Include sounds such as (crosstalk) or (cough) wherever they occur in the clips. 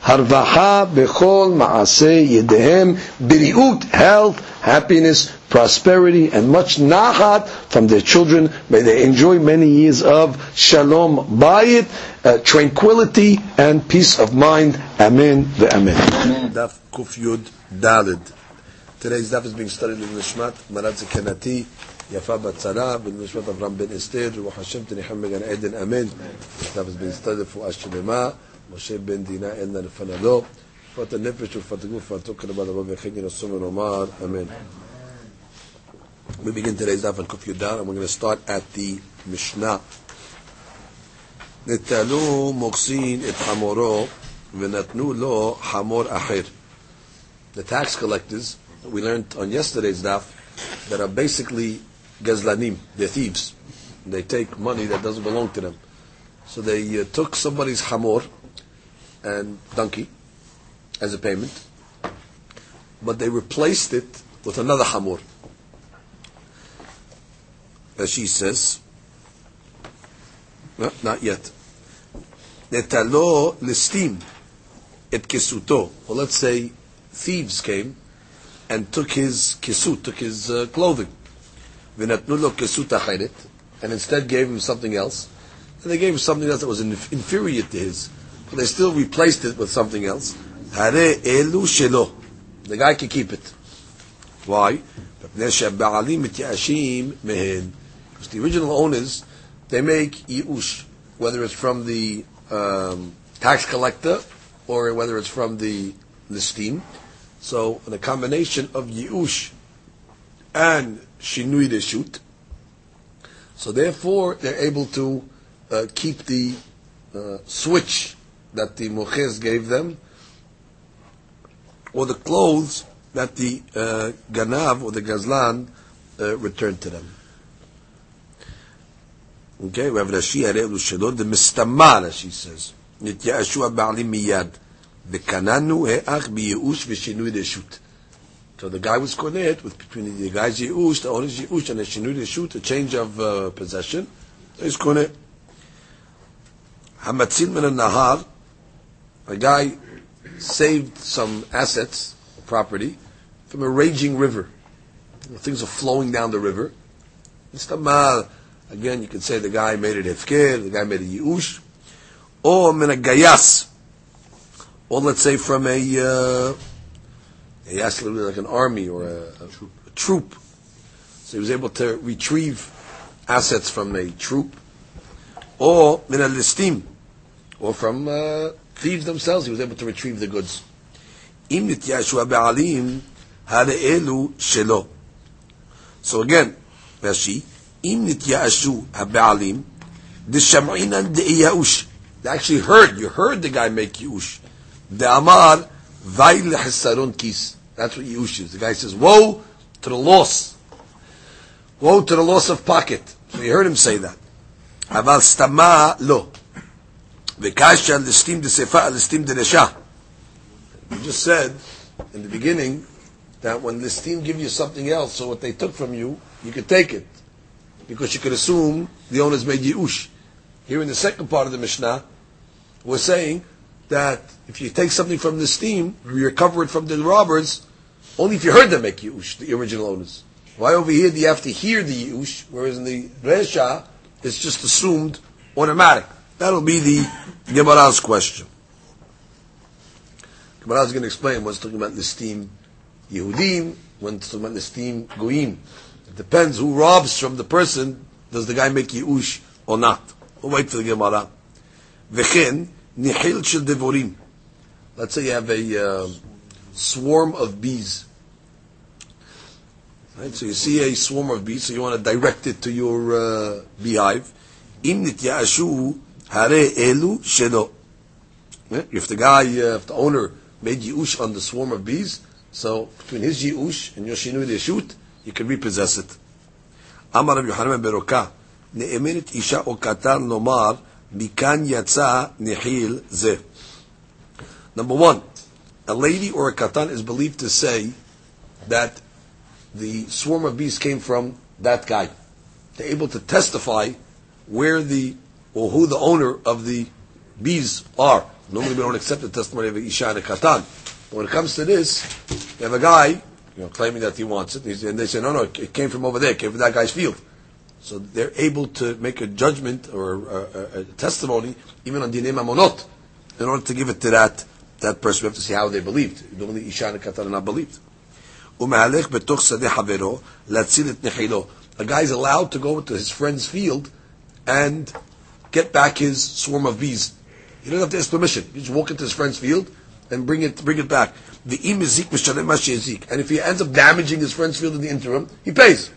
Harvaha, Bechol, Maaseh, Yedehem, Biriut, health, happiness, prosperity, and much nahat from their children. May they enjoy many years of shalom bayit, uh, tranquility, and peace of mind. Amen. Amen. Daf Kuf Yud Dalid. Today's daf is being studied in Nishmat Marat Kenati, Yafa Batzara, bin Nishmat Avram ben Esther, Ruach Hashem Tenicham Megan Eden, Amen. This daf is being studied for Ashkelema, Moshe ben Dina Elna Lefanado, רפואת הנפש ורפואת הגוף ורפואתו כדבר לבוא ויחגן אסור ונאמר, אמן. We begin today's daf on Kuf Yudan, and we're going to start at the Mishnah. נטלו מוקסין את חמורו ונתנו לו חמור אחר. The tax collectors, we learned on yesterday's daf, that are basically gazlanim, they're thieves. They take money that doesn't belong to them. So they uh, took somebody's hamor and donkey as a payment, but they replaced it with another hamor. As she says, no, not yet. Netalo listim et kesuto. Well, let's say thieves came and took his kesut, took his uh, clothing. V'natnu lo kesut acheret, and instead gave him something else. And they gave him something else that was inferior to his, but they still replaced it with something else. Hare elu shelo. The guy can keep it. Why? Because the original owners, they make yi'ush, whether it's from the um, tax collector or whether it's from the listim. So, the combination of yi'ush and shinui reshut, so therefore they're able to uh, keep the uh, switch that the Mochiz gave them, or the clothes that the uh, Ganav or the Gazlan uh, returned to them. Okay, we have Rashi Harel Shedot, the Mistamar, Rashi says, Nityashua Ba'ali Miyad, Bekananu He'ach Biyeush V'Shinui Reshut. So the guy was connected with between the guy's Yeush, the owner's Yeush, and the Shinui de'shut, a change of uh, possession. So he's connected. Hamatzil min nahar a guy saved some assets, property, from a raging river. Things are flowing down the river. Again, you could say the guy made it hefker, the guy made a yi'ush, or min a gayas, or let's say from a, uh, a yas, like an army or a, a, a troop. So he was able to retrieve assets from a troop, or min a listim, or from uh, thieves themselves, he was able to retrieve the goods. אם נתייאשו הבעלים, הרי אלו שלו. So again, רש"י, אם נתייאשו הבעלים, דשמעינן דאייאוש. They actually heard, you heard the guy make ייאוש. דאמר, ואי לחסרון כיס. That's what ייאוש is. The guy says, woe to the loss. Woe to the loss of pocket. So you heard him say that. אבל סתמה לא. V'kasha l'stim de sefa l'stim de resha. You just said in the beginning that when listim give you something else, so what they took from you, you could take it. Because you could assume the owners made yi'ush. Here in the second part of the Mishnah, we're saying that if you take something from the steam, you recover it from the robbers, only if you heard them make Yush, the original owners. Why over here do you have to hear the Yush, whereas in the Resha, it's just assumed automatic. That'll be the Gemara's question. Gemara is going to explain what's talking about Listim Yehudim, when it's talking about Listim Goyim. It depends who robs from the person, does the guy make Yush or not. We'll wait for the Gemara. V'chen, nihil shel devorim. Let's say you have a uh, swarm of bees. Right, so you see a swarm of bees, so you want to direct it to your uh, beehive. hare elu shelo. Yeah? If the guy, uh, if the owner made Yush on the swarm of bees, so between his Yush and your Shinui Reshut, you can repossess it. אמר רבי יוחנן בן ברוקה, נאמנת אישה או קטן לומר, מכאן יצא נחיל זה. Number one, a lady or a katan is believed to say that the swarm of bees came from that guy. They're able to testify where the, or who the owner of the bees are. Normally we don't accept the testimony of an Isha and a Katan. But when it comes to this, you have a guy, you know, claiming that he wants it, and they say, no, no, it came from over there, it came from that guy's field. So they're able to make a judgment or a, a, a testimony, even on Dinei Mamonot, in order to give it to that, that person. We have to see how they believed. Normally Isha and Katan are not believed. ומהלך בתוך שדה חברו להציל את נחילו. A guy is allowed to go to his friend's field and get back his swarm of bees. He doesn't have to ask permission. He just walk into his friend's field and bring it bring it back. The im izik. And if he ends up damaging his friend's field in the interim, he pays.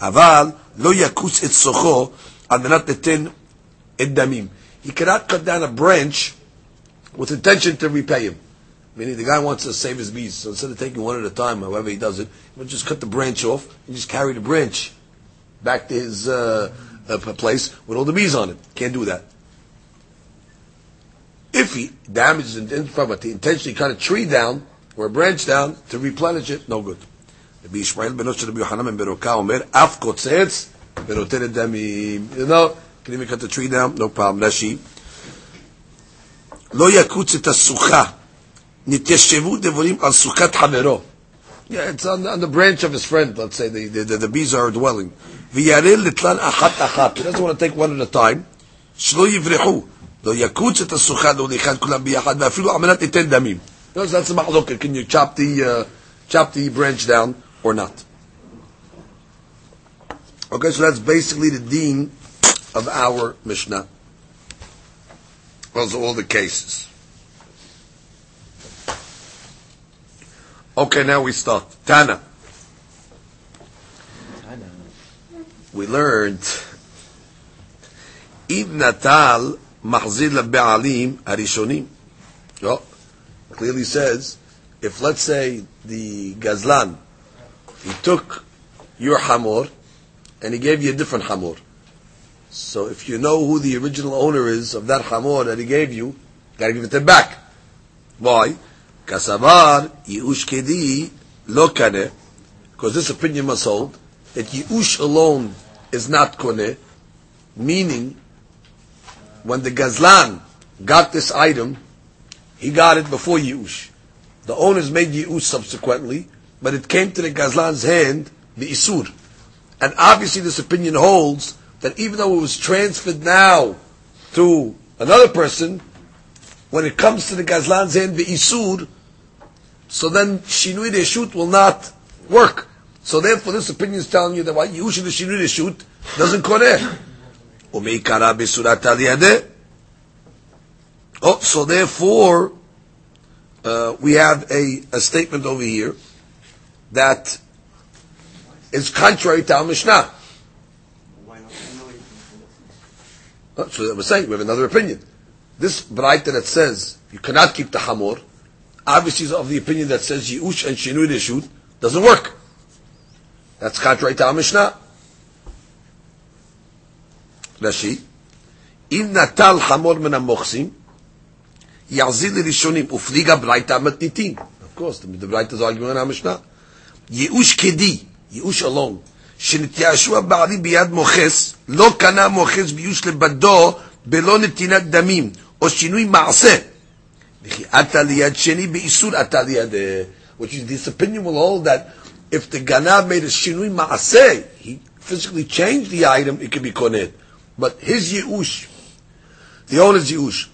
Aval lo yakus et socho al menat netin et damim. He cannot cut down a branch with intention to repay him. Meaning the guy wants to save his bees, so instead of taking one at a time, however he does it, he'll just cut the branch off and just carry the branch back to his uh, uh, place with all the bees on it. Can't do that. If he damages in from it, he intentionally cut a tree down or a branch down to replenish it, no good. רבי ישמעאל בנו של רבי יוחנן בן ברוקה אומר, אף קוצץ ונותן את דמים. You know, can even cut the tree down? No problem. רש"י, לא יקוץ את הסוכה, נתיישבו דבורים על סוכת חברו. Yeah, it's on, on the branch of his friend, let's say, the, the, the, the bees are dwelling. וירא לתלן אחת אחת. He doesn't want to take one at a time. שלא יברחו. לא יקוץ את הסוכה להוליכן כולם ביחד, ואפילו על מנת ליתן דמים. That's the מחלוקת. Can you chop the, uh, chop the branch down or not? Okay, so that's basically the deen of our Mishnah. Those are all the cases. Okay, now we start. Tana. we learned Ibn Natal Mahzir Ba'alim Harishonim. Well, oh, clearly says if let's say the Gazlan he took your Hamor and he gave you a different Hamor. So if you know who the original owner is of that Hamor that he gave you, you gotta give it back. Why? Kasavar Yushkedi Lokane because this opinion must hold that Yush alone is not kone, meaning when the gazlan got this item, he got it before yiush. The owners made yiush subsequently, but it came to the gazlan's hand the isur, and obviously this opinion holds that even though it was transferred now to another person, when it comes to the gazlan's hand the isur, so then Shinui Reshut will not work. So therefore this opinion is telling you that why Yushin the Shinui Reshut doesn't koreh. Umeikara besurat aliyadeh. Oh, so therefore, uh, we have a, a statement over here that is contrary to our Mishnah. Uh, So we're saying we have another opinion. This Braita that says you cannot keep the Hamor, obviously is of the opinion that says Yi'ush and Shinui Reshut doesn't work. That's contrary to our Mishnah. Rashi, אם נטל חמור מן המוכסים, יחזיר לראשונים, ופליגה ברייתא מתניתין. Of course, the, arguing on our Mishnah. ייאוש כדי, ייאוש alone, שנתייאשו הבעלים ביד מוכס, לא קנה מוכס בייאוש לבדו, בלא נתינת דמים, או שינוי מעשה. וכי עתה ליד שני באיסור עתה ליד... Which is, this opinion will hold that if the ganav made a shinui maaseh, he physically changed the item, it could be koned. But his yi'ush, the owner's yi'ush,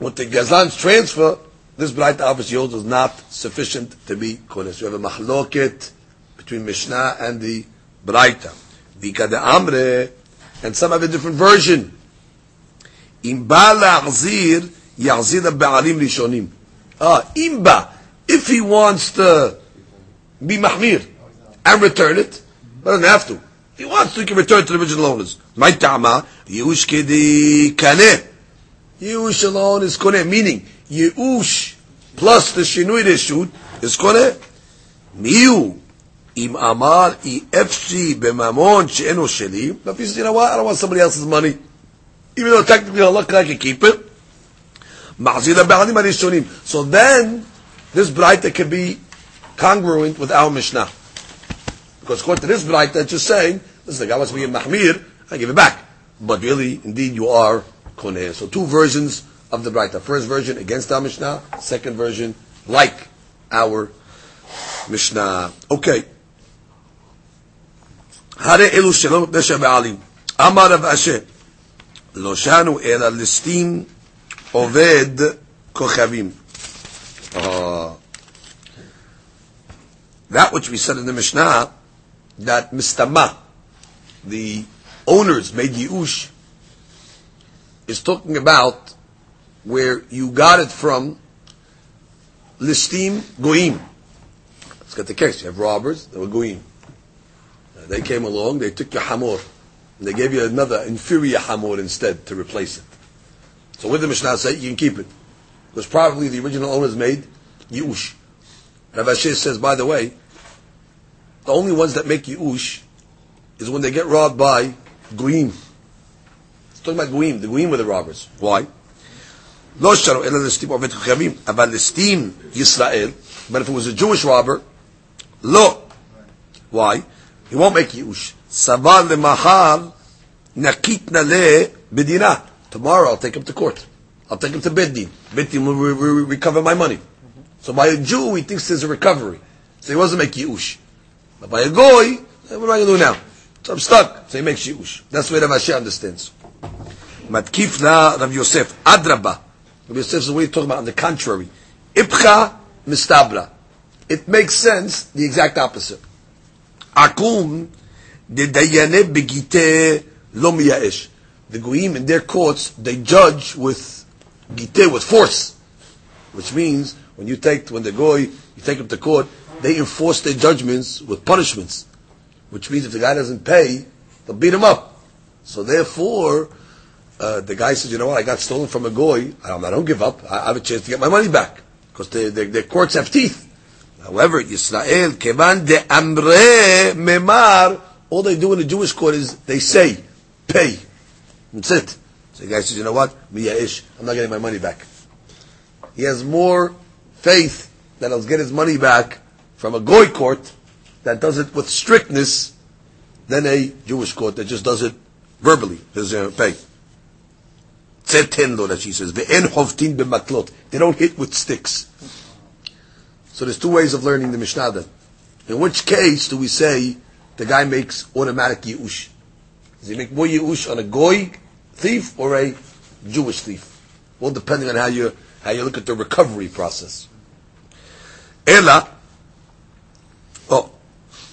with the Gazan's transfer, this bright obviously holds is not sufficient to be koned. You have a mahloket between Mishnah and the Braita. Vika de Amre, and some have a different version. Im ba la'achzir, yachzir ba'alim rishonim. Ah, imba. If he wants to be mahmir and return it, but doesn't have to. If he wants to, he can return to the original owners. My tama, yush kedi kaneh. Yush alone is koneh, meaning ייאוש plus the שינוי רשות, is קונה. מי הוא? אם אמר אי אפשי בממון שאינו שלי, if he says, you know what, I don't want somebody else's money. Even though technically Allah can I can keep it. מחזיר לבעלים הראשונים. So then, this brighter can be congruent with our Mishnah. Because according to this bright, that's just saying, listen, the guy wants to be Mahmir, I give it back. But really, indeed, you are Koneh. So two versions of the bright. The first version against our Mishnah, second version like our Mishnah. Okay. הרי אלו שלא מפני שבעלים. אמר רב אשי, לא שנו אלא Oh that which we said in the Mishnah, that mistama, the owners made yiush, is talking about where you got it from listim goim. Let's get the case. You have robbers, they were goim. Uh, they came along, they took your hamor, and they gave you another inferior hamor instead to replace it. So with the Mishnah say, you can keep it. Because probably the original owners made Yush. Rav Ashi says, by the way, the only ones that make Yush is when they get robbed by Guim. He's talking about Guim. The Guim were the robbers. Why? לא שרו, אלא לסטים עובד חכמים, אבל לסטים ישראל, but if it was a Jewish robber, לא. Why? He won't make Yush. סבל למחר, נקית נלה בדינה. Tomorrow I'll take him to court. I'll take him to Bed Din. Bed will recover my money. So by a Jew, he thinks there's a recovery. So he wasn't make Yush. But by a Goy, eh, what am I going to do now? So I'm stuck. So he makes Yush. That's where Rav Ashi understands. Matkif la Rav Yosef. Adraba. Rav Yosef is what he's talking about on the contrary. Ipcha mistabra. It makes sense, the exact opposite. Akum de dayane begite lo miyaesh. The goyim in their courts they judge with gite with force, which means when you take when the goy you take him to court, they enforce their judgments with punishments, which means if the guy doesn't pay, they'll beat him up. So therefore, uh, the guy says, you know what, I got stolen from a goy. I don't, I don't give up. I, have a chance to get my money back because their, their, their courts have teeth. However, Yisrael, kevan de amre memar, all they do in the Jewish court is they say, pay. That's it. So the guy says, you know what? Miya'ish, I'm not getting my money back. He has more faith that he'll get his money back from a goy court that does it with strictness than a Jewish court that just does it verbally. There's uh, pay. Tzetin lo that she says. Ve'en hovtin b'maklot. They don't hit with sticks. So there's two ways of learning the Mishnah then. In which case do we say the guy makes automatic yi'ush? Does he make more yi'ush on a goy thief or a Jewish thief? Well, depending on how you how you look at the recovery process. Ela, oh,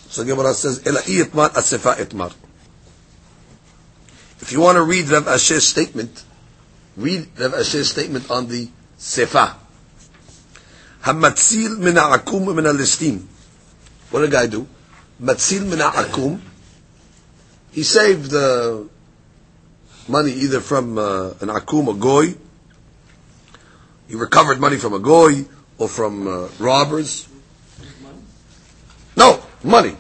so Gemara says, Ela itmar asefa itmar. If you want to read Rav Ashi's statement, read Rav Ashi's statement on the sefa. Hamatzil min ha'akum min ha'listim. What did the guy do? Matzil min ha'akum. He saved uh, money either from uh, an akum, a goy. He recovered money from a goy or from uh, robbers. No, money.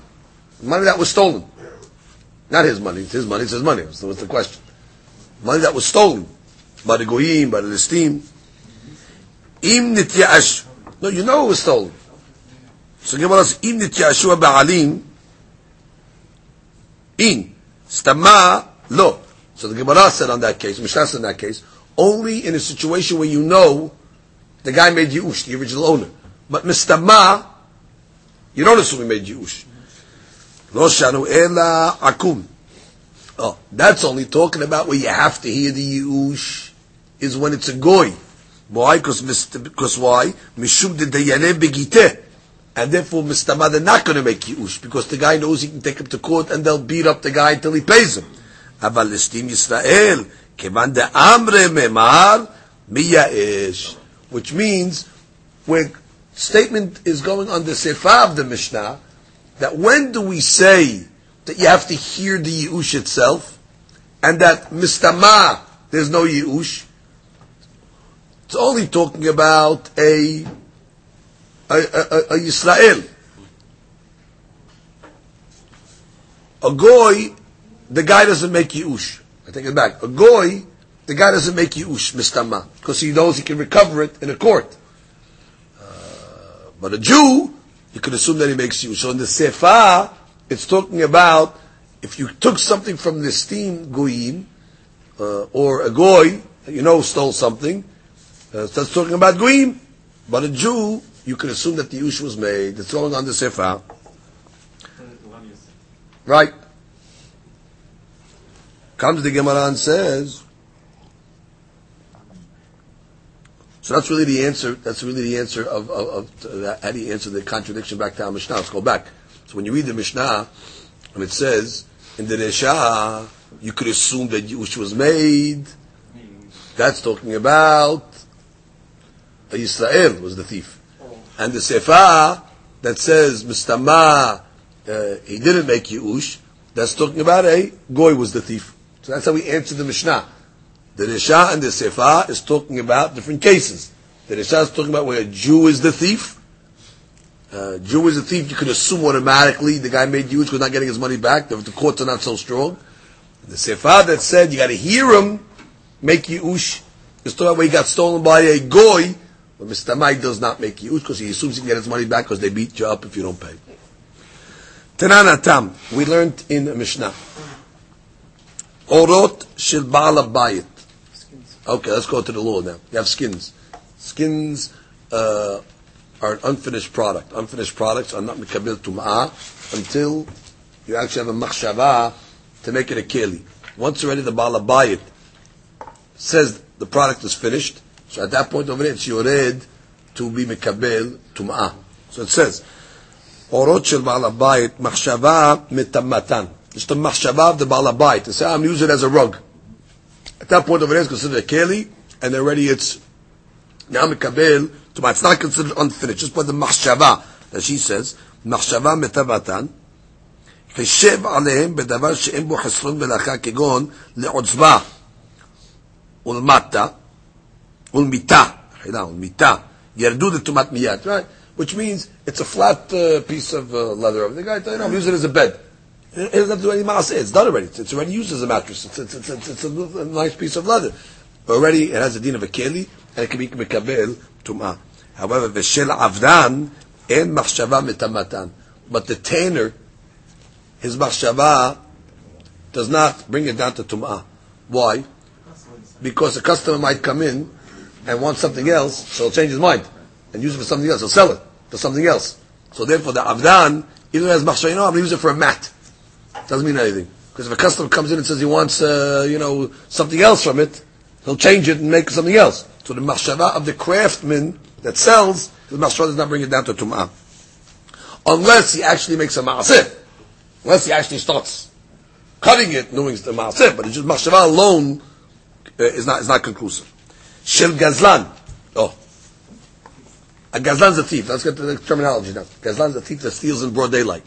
Money that was stolen. Not his money. It's his money. It's his money. So what's the question? Money that was stolen by the goyim, by the listim. Im nityash. No, you know it was stolen. So Gemara says, Im nityashu ba'alim. In. Stama lo. So the Gemara said on that case, Mishnah said in that case, only in a situation where you know the guy made Yush, the original owner. But mistama, you don't assume he made Yush. Lo shanu ela akum. Oh, that's only talking about where you have to hear the Yush is when it's a goy. Why? Because why? Mishum de dayanem begiteh. And therefore, mistama, they're not going to make Yush because the guy knows he can take him to court and they'll beat up the guy until he pays him. Avalistim Yisrael. Kevan de amre. Which means, where statement is going on the sefa of the Mishnah, that when do we say that you have to hear the Yush itself, and that mistama, there's no Yush, it's only talking about a, a, a, a Israel. A goy, the guy doesn't make Yush. I take it back. A goy, the guy doesn't make yush mistama because he knows he can recover it in a court. Uh, but a Jew, you could assume that he makes yush. So in the sefer, it's talking about if you took something from the steam goyim uh, or a goy, you know, stole something. Uh, so that's talking about goyim. But a Jew, you could assume that the yush was made. It's going on the sefer. Right. Comes the Gemara and says, so that's really the answer. That's really the answer of, of, of that, how do you answer the contradiction back to our Mishnah? Let's go back. So when you read the Mishnah, and it says in the Resha, you could assume that Yush was made. That's talking about Israel was the thief, and the Sefer that says Mistama uh, he didn't make Yush. That's talking about a Goy was the thief. So that's how we answer the Mishnah. The Risha and the Sefer is talking about different cases. The Risha is talking about where a Jew is the thief. Uh, Jew is a thief, you can assume automatically the guy made Yush because not getting his money back. The, the courts are not so strong. The Sefer that said you got to hear him make Yush is talking about where he got stolen by a Goy. But Mr. Mike does not make Yush because he assumes he can get his money back because they beat you up if you don't pay. Tanana Tam, we learned in Mishnah. Orot shel Baal Bayit. Okay, let's go to the law now. You have skins. Skins uh, are an unfinished product. Unfinished products are not mikabil tum'ah until you actually have a machshava to make it a keli. Once already the Baal Bayit says the product is finished, so at that point over there it's yored to be mikabel tum'ah. So it says, אורות של בעל הבית, מחשבה מטמאתן. It's the מחשבה of the בעל הבית. To say, I'm using it as a rug. At that point over there, it's considered a keli, and already it's now מקבל, it's not considered unfinished. Just by the מחשבה, that she says, מחשבה מטמאתן, חישב עליהם בדבר שאין בו חסרון מלאכה כגון לעוצבה ולמטה ולמיתה, חילה, ולמיתה, ירדו לטומאת מיד, right? which means it's a flat uh, piece of uh, leather. The guy, you know, I'm using it as a bed. It doesn't have to do any maas. It's done already. It's, already used as a mattress. It's, it's, it's, a, nice piece of leather. Already, it has a din of a keli, and it can be mekabel tum'ah. However, v'shel avdan en machshava metamatan. But the tanner, his machshava does not bring it down to tum'ah. Why? Because a customer might come in and want something else, so he'll change his mind and use it for something else. He'll sell it for something else. So therefore, the avdan, even as machshava, you know, I'm going to use it for a mat. Doesn't mean anything. Because if a customer comes in and says he wants, uh, you know, something else from it, he'll change it and make something else. So the machshava of the craftsman that sells, the machshava does not bring it down to tum'ah. Unless he actually makes a ma'aseh. Unless he actually starts cutting it, knowing it's the ma'aseh. But it's just machshava alone uh, is not, is not conclusive. Shel gazlan. Oh. A gazlan's a thief. Let's get to the terminology now. Gazlan's a thief that steals in broad daylight.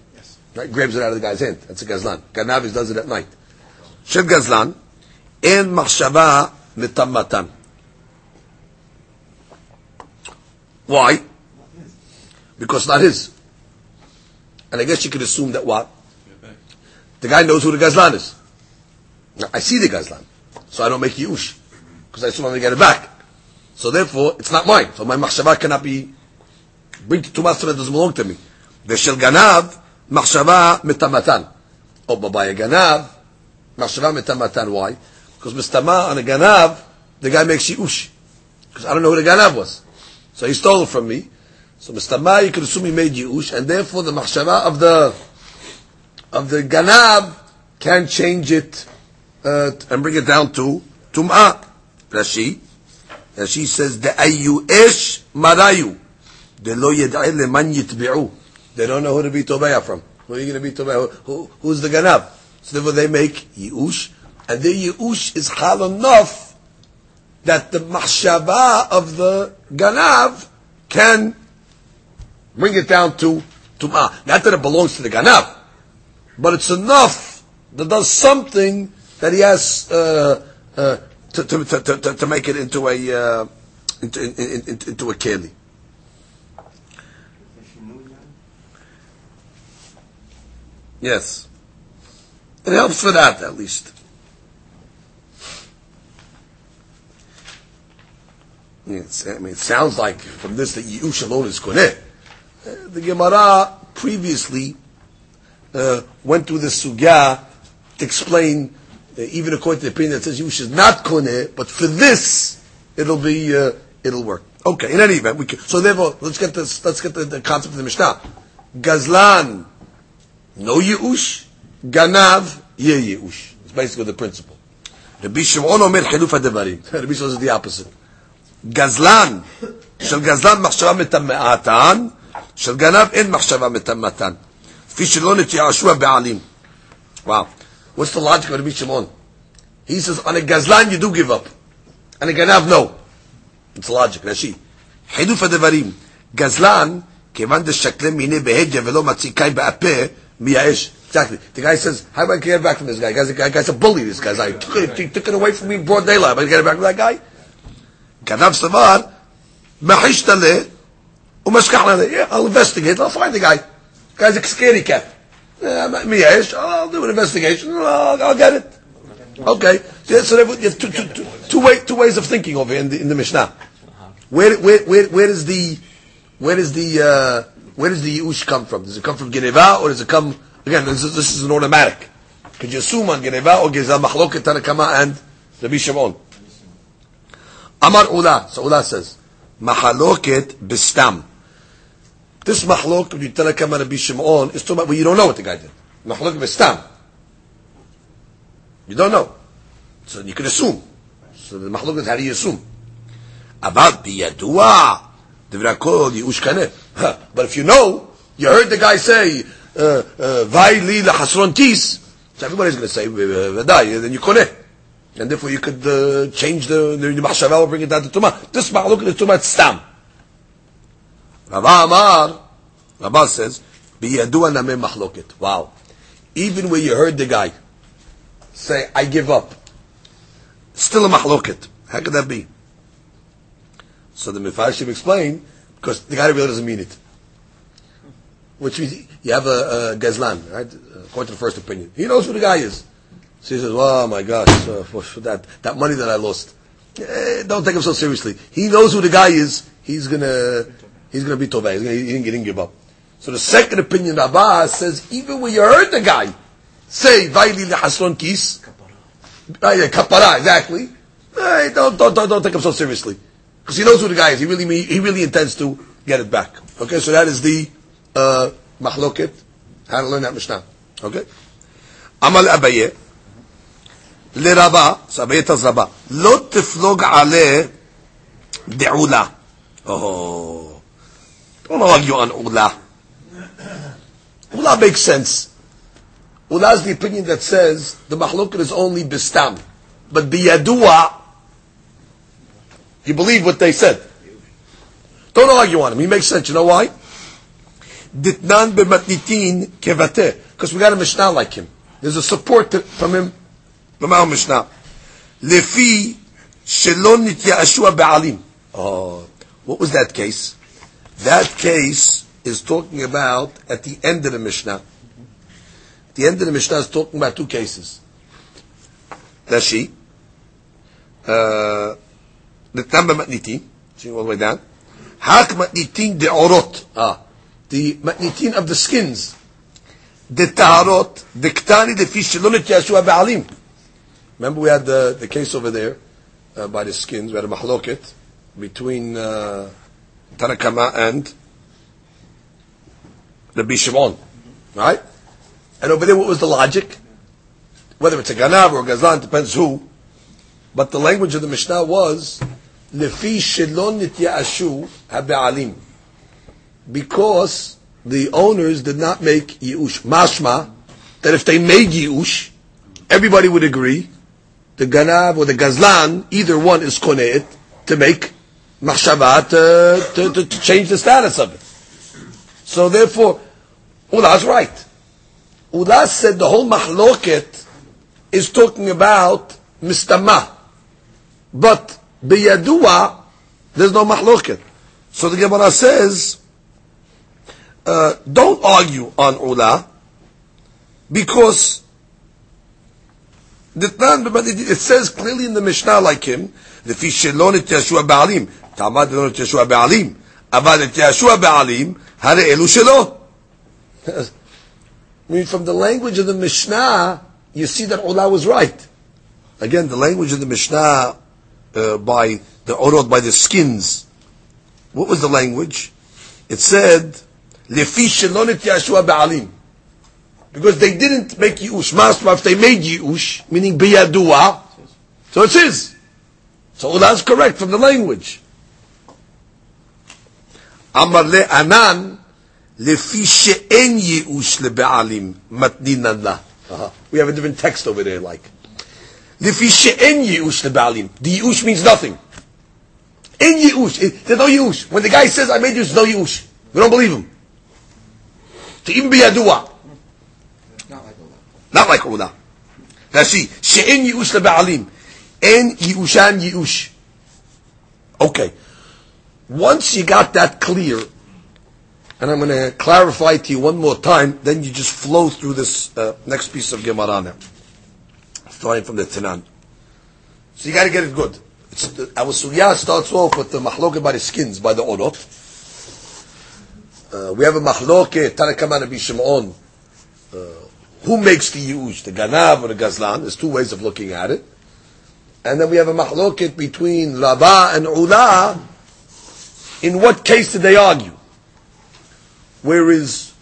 Right? Grabs it out of the guy's hand. That's a gazlan. Ganavis does it at night. Shel gazlan, en machshava mitammatan. Why? Because not his. And I guess you could assume that what? The guy knows who the gazlan is. Now, I see the gazlan, so I don't make yush because I assume I'm going to get it back. So therefore, it's not mine. So my machshava cannot be bring to master that doesn't belong to me. The shel ganav מחשבה מטמאתן. או בבעיה גנב, מחשבה מטמאתן. Why? Because mistama on a ganav, the guy makes shiush. Because I don't know who the ganav was. So he stole it from me. So mistama, you could assume he made yiush, and therefore the machshava of the of the ganav can change it uh, and bring it down to tum'ah. Rashi, Rashi says, the ayu ish marayu. They lo yed'ai leman yitbi'u. They don't know who to be tobaya from. Who are you going to be tobaya? Who, who's the ganav? So therefore they make yiush, and the yiush is hal enough that the machshava of the ganav can bring it down to tum'ah. Not that it belongs to the ganav, but it's enough that does something that he has uh, uh, to, to, to, to, make it into a uh, into, in, in, into a keli. Yes. It helps for that, at least. It's, I mean, it sounds like from this that Yush alone is koneh. The Gemara previously uh, went through the sugya to explain, uh, even according to the opinion that says Yush is not koneh, but for this it'll be uh, it'll work. Okay. In any event, we can, so therefore let's get this. Let's get the, the concept of the Mishnah. Gazlan, no Yush. Ganav, ye Yush. It's basically the principle. Rabbi Shimon omer chiluf hadavarim. Rabbi Shimon is the opposite. גזלן, של גזלן מחשבה מטמאתן, של גנב אין מחשבה מטמאתן. כפי שלא נתייאשו הבעלים. Wow. What's the logic of Rabbi Shimon? He says, on a gazlan you do give up. On a ganav, no. It's logic, רש"י. חילוף הדברים. גזלן, כיוון דשקלם מיני בהדיה ולא מציא קין באפה, Miyaesh. Exactly. The guy says, "How do I get it back from this guy? Guy's a, guy, guy's a bully. This guy. I took it, he took it away from me in broad daylight. Am I get it back from that guy?" Ganav savar, mahishtaleh, umashkahleh. Yeah, I'll investigate. I'll find the guy. The guy's a scary cat. Miyaesh. I'll do an investigation. I'll, I'll get it. Okay. So there, you have two, two, two, two, way, two ways of thinking over in the, in the Mishnah. Where, where, where, where is the where is the uh, where does the Yush come from? Does it come from Geneva or does it come, again, this is, this is an automatic. Could you assume on Geneva or Geza Machloket Tanakama and Rabbi Shimon? Amar Ula. So Ula says, Mahaloket bistam. This mahlok between Tanakama and Rabbi Shimon is talking about, well, you don't know what the guy did. Mahaloket bistam. You don't know. So you can assume. So the mahlok is how do you assume? About biyadua. Devrakol yush kaneh. But if you know, you heard the guy say, uh, uh, Vai li lahasron tis. So everybody's going to say, Vadai, then you koneh and therefore you could uh, change the the or bring it down to tumah. This look at the tumah stam. Rava Amar, Rava says, biyadu aname machloket. Wow. Even when you heard the guy say, I give up, still a machloket. How could that be? So the Mepharshim explain, because the guy really doesn't mean it. Which means you have a, a gazlan, right? According to the first opinion. He knows who the guy is. So he says, "Oh my gosh, uh, for, for that that money that I lost, eh, don't take him so seriously. He knows who the guy is. He's gonna he's gonna be tovah. He's gonna, he, didn't, he didn't give up." So the second opinion, Rabbah says, even when you heard the guy say "Vaili lehasron kis," yeah, kapara, exactly. Hey, don't, don't don't don't take him so seriously because he knows who the guy is. He really he really intends to get it back. Okay, so that is the uh, mahloket. How to learn that mishnah. Okay, Amal Abaye. לרבה, סביית אז רבה, לא תפלוג עלה דעולה. Oh, don't argue on Ula. Ula makes sense. Ula is the opinion that says the mahlukat is only bistam. But biyadua, you believe what they said. Don't argue on him. He makes sense. You know why? Because we got a Mishnah like him. There's a support to, from him, from Mishnah. Lefi shelon ba'alim. Oh, what was that case? That case is talking about at the end of the Mishnah. The end of the Mishnah is talking about two cases. Nashi. Uh, the Tamba Matnitin, see all the way down. Hak Matnitin De'orot, ah, the Matnitin of the skins. The Taharot, the Ktani, the Fish, Shilonit Yashua Ba'alim. Remember we had the, the case over there, uh, by the skins, we had a mahloket between, uh, Tanakama and the Bishamon, Right? And over there, what was the logic? Whether it's a Ganav or a Gazan, depends who. But the language of the Mishnah was lefi shelon nityashu habe'alim, because the owners did not make yiush. Mashma that if they made yiush, everybody would agree the ganav or the gazlan, either one is koneit to make machshava to, to, to, change the status of it. So therefore, Ulah's right. Ulah said the whole mahloket is talking about mistama. But biyadua, There's no mahloket. So the Gemara says, uh, don't argue on ula, because it says clearly in the Mishnah like him, לפי שלא נתיישוע בעלים, תעמד ולא נתיישוע בעלים, אבל נתיישוע בעלים, הרי אלו שלא. I mean, from the language of the Mishnah, you see that Ula was right. Again, the language of the Mishnah uh, by the orot by the skins. What was the language? It said, because they didn't make yush. Master, if they made yush, meaning biyadua, so it's his. So that's correct from the language. Amar le anan lefi she'en yush leba'alim matninan. We have a different text over there, like. Lefi she'en yush leba'alim. The yush means nothing. In Yush. There's no Yush. When the guy says, I made Yush, no Yush. We don't believe him. To even be a dua. Not like Ula. Not like Ula. Now see, she'en Yush leba'alim. En Yushan Yush. Okay. Once you got that clear, and I'm going to clarify to you one more time, then you just flow through this uh, next piece of Gemara now. Starting from the Tanan. So you got to get it good our sugya starts off with the mahloket by the skins, by the orot. Uh, we have a mahloket, Tanakama Rabbi Shimon, uh, who makes the yush, the ganav or the gazlan? There's two ways of looking at it. And then we have a mahloket between laba and ula. In what case did they argue? Whereas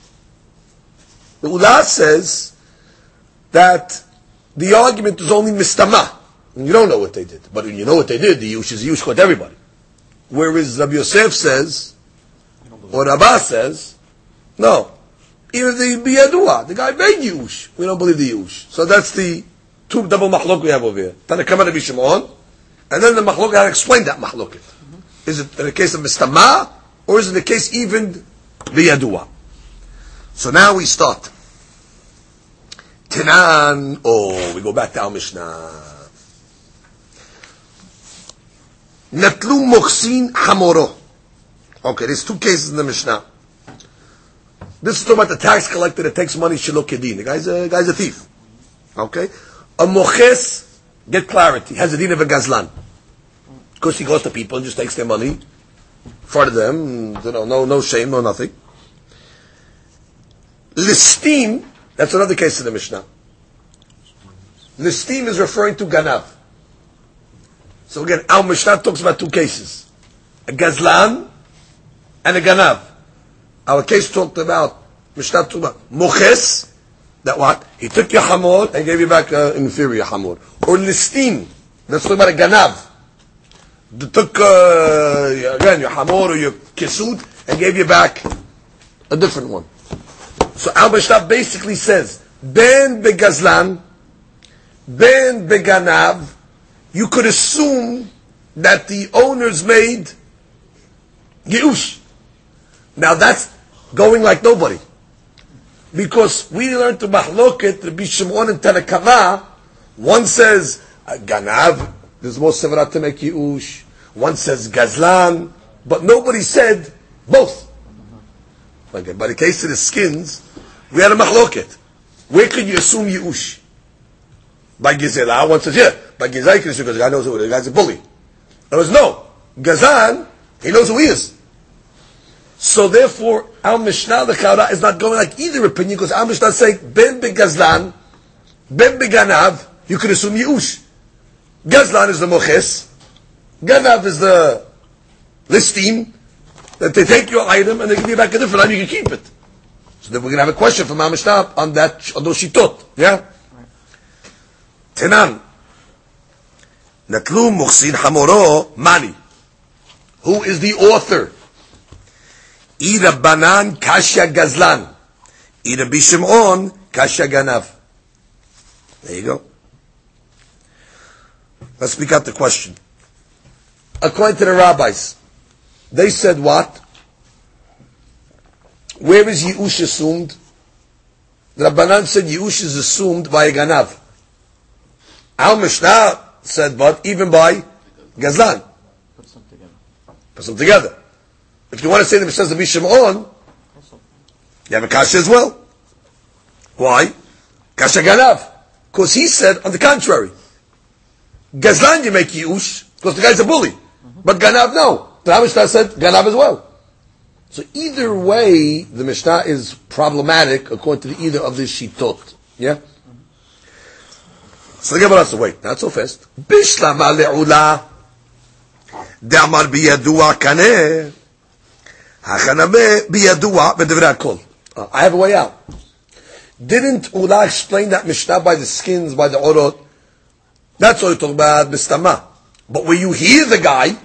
the ula says that the argument is only mistama. You don't know what they did. But when you know what they did, the Yush is Yush with everybody. Whereas Rabbi Yosef says, or Rabbah says, no. Even the Biyadua, the guy made Yush. We don't believe the Yush. So that's the two double mahlok we have over here. Tanakama Rabbi Shimon, and then the mahlok, I explain that mahlok. Is it in the case of Mistama, or is it the case even Biyadua? So now we start. Oh, we go back to our Mishnah. Netlu mochsin hamoro. Okay, there's two cases in the Mishnah. This is talking about the tax collector that takes money shelo kedin. The guy's a, guy's a thief. Okay? A moches, get clarity, has a din of a gazlan. Because he goes to people and just takes their money, of them, you know, no, no shame, no nothing. Listim, that's another case in the Mishnah. Listim is referring to ganav. So again, our Mishnah talks about two cases. A Gazlan and a Ganav. Our case talked about, Mishnah talked about Moches, that what? He took your Hamor and gave you back an inferior Hamor. Or Listim, that's talking about a Ganav. They took, uh, again, your Hamor or your Kesut and gave you back a different one. So our Mishnah basically says, Ben begazlan, Ben beganav, you could assume that the owners made Geush. Now that's going like nobody. Because we learned to Mahloket, Rabbi Shimon and Tanakama, one says uh, Ganav, there's more Sevarat to make Geush. One says Gazlan, but nobody said both. Okay, by the case of the skins, we had a Mahloket. Where could you assume Geush? By Gizela, one says, yeah, by Gizai because the guy knows who the guy's a bully. There was no. Gazan, he knows who he is. So therefore, our Mishnah, the Kaura, is not going like either opinion, because our Mishnah is saying, Ben begazlan, Ben beganav, you could assume Yush. Gazlan is the moches, Ganav is the listim, that they take your item and they give you back a different item, you can keep it. So then we're going to have a question from our Mishnah on that, on those shitot. Yeah? Tenan. Natlu Muhsin Hamoro Mani. Who is the author? Ira Banan Kasha Gazlan. Ira Bishimon Kasha Ganav. There you go. Let's speak out the question. According to the rabbis, they said what? Where is Yush assumed? The Rabbanan said Yush is assumed by a Ganav. Al Mishnah said, but even by Gazlan. Put them together. Put them together. If you want to say the Mishnah is Shimon, you have a kasha as well. Why? Kasha Ganav. Because he said, on the contrary, Gazlan you make Yush, because the guy's a bully. Mm-hmm. But Ganav, no. The Mishnah said Ganav as well. So either way, the Mishnah is problematic according to either of these shitot. Yeah? So the Gemara says, wait, not so fast. Bishlama le'ula דאמר בידוע קנה, החנבה בידוע בדברי הכל. I have a way out. Didn't Ula explain that Mishnah by the skins, by the orot? That's what we talk about, Bistama. But when you hear the guy,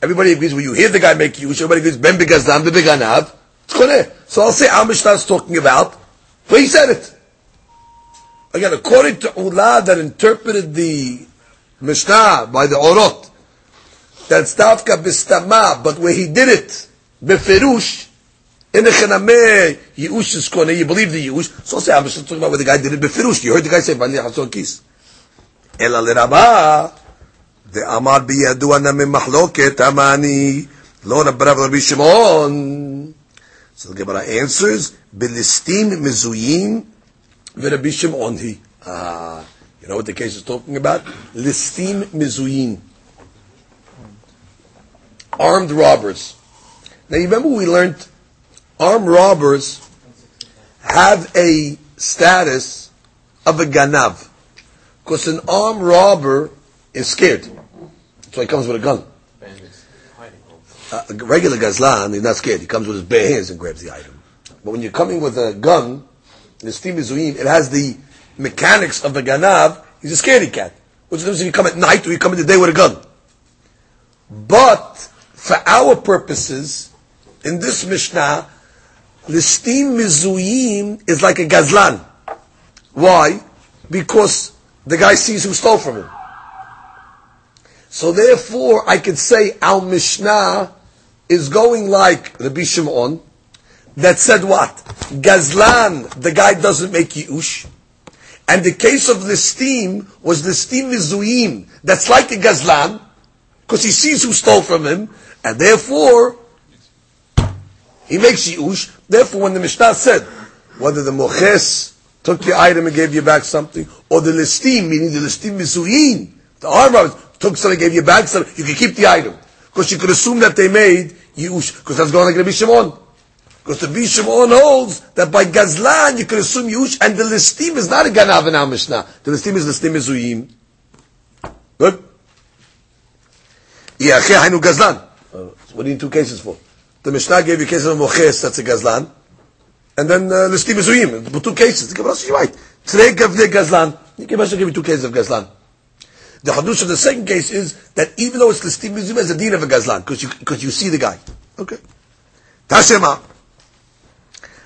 Everybody agrees when you hear the guy make Kirush, everybody agrees, Ben Begazdan, Beganav, it's Koneh. So I'll say our Mishnah is talking about, but he said it. Again, according to Ula that interpreted the Mishnah by the Orot, that Stavka Bistama, but where he did it, Beferush, in the Chenameh, Yeush is Koneh, you believe the Yeush, so I'll say our Mishnah is talking about where the guy did it Beferush. You heard the guy say, Bani Hatzon Kis. Ela דאמר בידוע נמי מחלוקת, אמני, לא רב רבי שמעון. So the Gemara answers, בליסטין מזויים ורבי שמעון היא. Ah, you know what the case is talking about? Listim mizuyin. Armed robbers. Now you remember we learned armed robbers have a status of a ganav. Because an armed robber is scared. So he comes with a gun. Uh, a regular gazlan, he's not scared. He comes with his bare hands and grabs the item. But when you're coming with a gun, the steam mizuim, it has the mechanics of a ganav. He's a scaredy cat. What's the if you come at night or you come in the day with a gun? But for our purposes, in this Mishnah, the mizuim is like a gazlan. Why? Because the guy sees who stole from him. So therefore, I could say our Mishnah is going like Rabbi Shimon, that said what? Gazlan, the guy doesn't make Yush. And the case of the steam was the steam Mizuim, that's like a Gazlan, because he sees who stole from him, and therefore, he makes Yush. Therefore, when the Mishnah said, whether the Moches took your item and gave you back something, or the listim, meaning the listim misuin, the armor took something, gave you back something, you can keep the item. Because you could assume that they made Yush, because that's going like Rabbi Shimon. Because the Shimon holds that by Gazlan you could assume Yush, and the listim is not a Ganav in our Mishnah. The listim is listim misuim. Good? Iache hainu Gazlan. Uh, what do you two cases for? The Mishnah gave you a case of Moches, that's a Gazlan. And then uh, listim. But two cases. The Gemara says, right. Trei gavne Gazlan. The Gemara give you two cases of Gazlan. The Hadush of the second case is that even though it's listim misuim, it's a dean of a Gazlan, because you, because you see the guy. Okay. Tashema.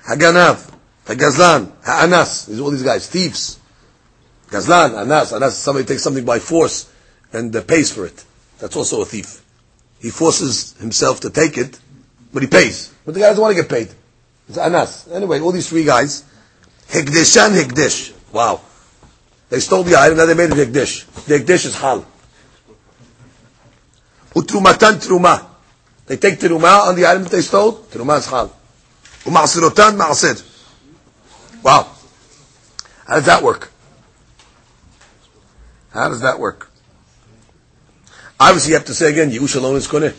Haganav. Hagazlan. Ha'anas. These all these guys. Thieves. Gazlan, Anas. Anas somebody takes something by force and uh, pays for it. That's also a thief. He forces himself to take it, but he pays. But the guy doesn't want to get paid. It's Anas. Anyway, all these three guys. Hekdeshan Hekdesh. Wow. They stole the item, now they made it Hekdesh. The Hekdesh is Hal. Utrumatan Truma. They take the Truma on the item that they stole. Truma is Hal. Umasirotan Ma'asir. Wow. How does that work? How does that work? Obviously, you have to say again, Yehush alone is Koneh.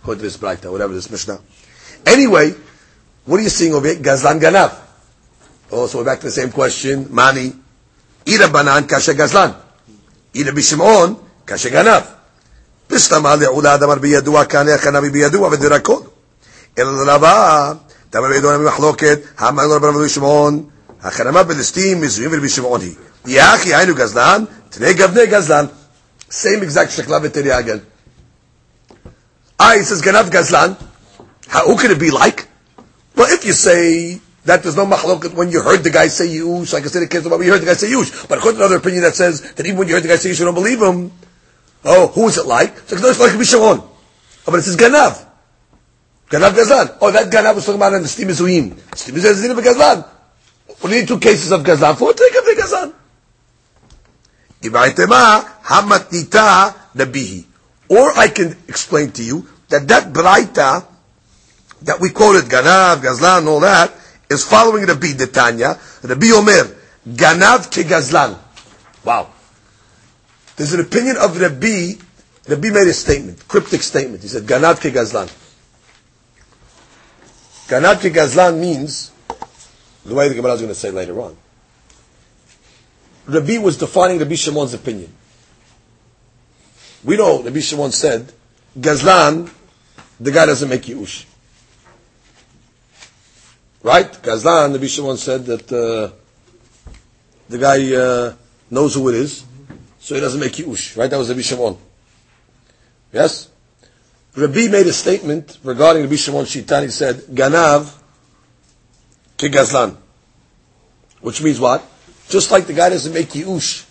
According to this Braita, whatever this Mishnah. Anyway, what are you seeing over here? Gazlan Ganav. Oh, so we're back to the same question. Mani. אי רבנן כאשר גזלן, אי רבי שמעון כאשר גנב. וסתמה לעולה דמר בידוע, כענה חנבי בידוע ודרקון. אלא לרבה, דמר בידוע במחלוקת, האמן לו רבנו שמעון, החרמה בלסטים מזוהים ולבי שמעון היא. יחי היינו גזלן, תנא גבני גזלן. Same exact שכלה ותריאגל. I אה, says גנב גזלן, how could it be like? Well, if you say that there's no machloket when you heard the guy say yush, like I said, it case about we heard the guy say yush. But according to another opinion that says that even when you heard the guy say yush, you don't believe him. Oh, who is it like? So it's like Bishawon. Oh, but it says ganav. Ganav gazlan. Oh, that ganav was talking about in the steam mizuim. Steam the gazlan. We need two cases of gazlan. For take of the gazlan. Hamatnita nabihi. Or I can explain to you that that Braita that we quoted, Ganav, Gazlan, all that, is following Rabbi Detanya. Rabbi Omer, Ganav ke Gazlan. Wow. There's an opinion of Rabbi, Rabbi made a statement, cryptic statement. He said, Ganav ke Gazlan. Ganav ke Gazlan means, the way the Gemara is going to say later on. Rabbi was defining Rabbi Shimon's opinion. We know Rabbi Shimon said, Gazlan, the guy doesn't make Yush. Right? Gazlan, Rabbi Shimon said that uh, the guy uh, knows who it is, so he doesn't make Yush. Right? That was Rabbi Shimon. Yes? Rabbi made a statement regarding Rabbi Shimon Shitan. He said, Ganav ke Gazlan. Which means what? Just like the guy doesn't make Yush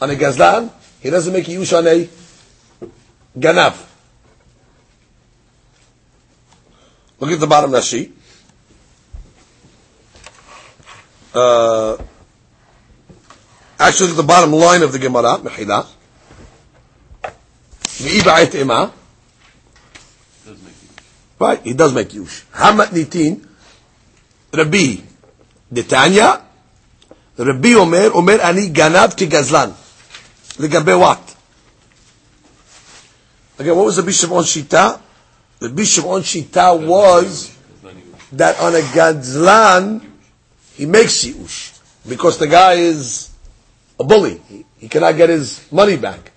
on a Gazlan, he doesn't make Yush on a Ganav. Look at the bottom of that sheet. Uh, actually, the bottom line of the Gemara, ima. Right, he does make use. Hamat nitin, Rabbi, Detanya, Rabbi Omer, Omer ani ganav ki gazlan. Legabe what? Again, what was the Bishimon Shita? The Bishimon Shita was that on a gazlan, he makes shiush. Because the guy is a bully. He, he cannot get his money back.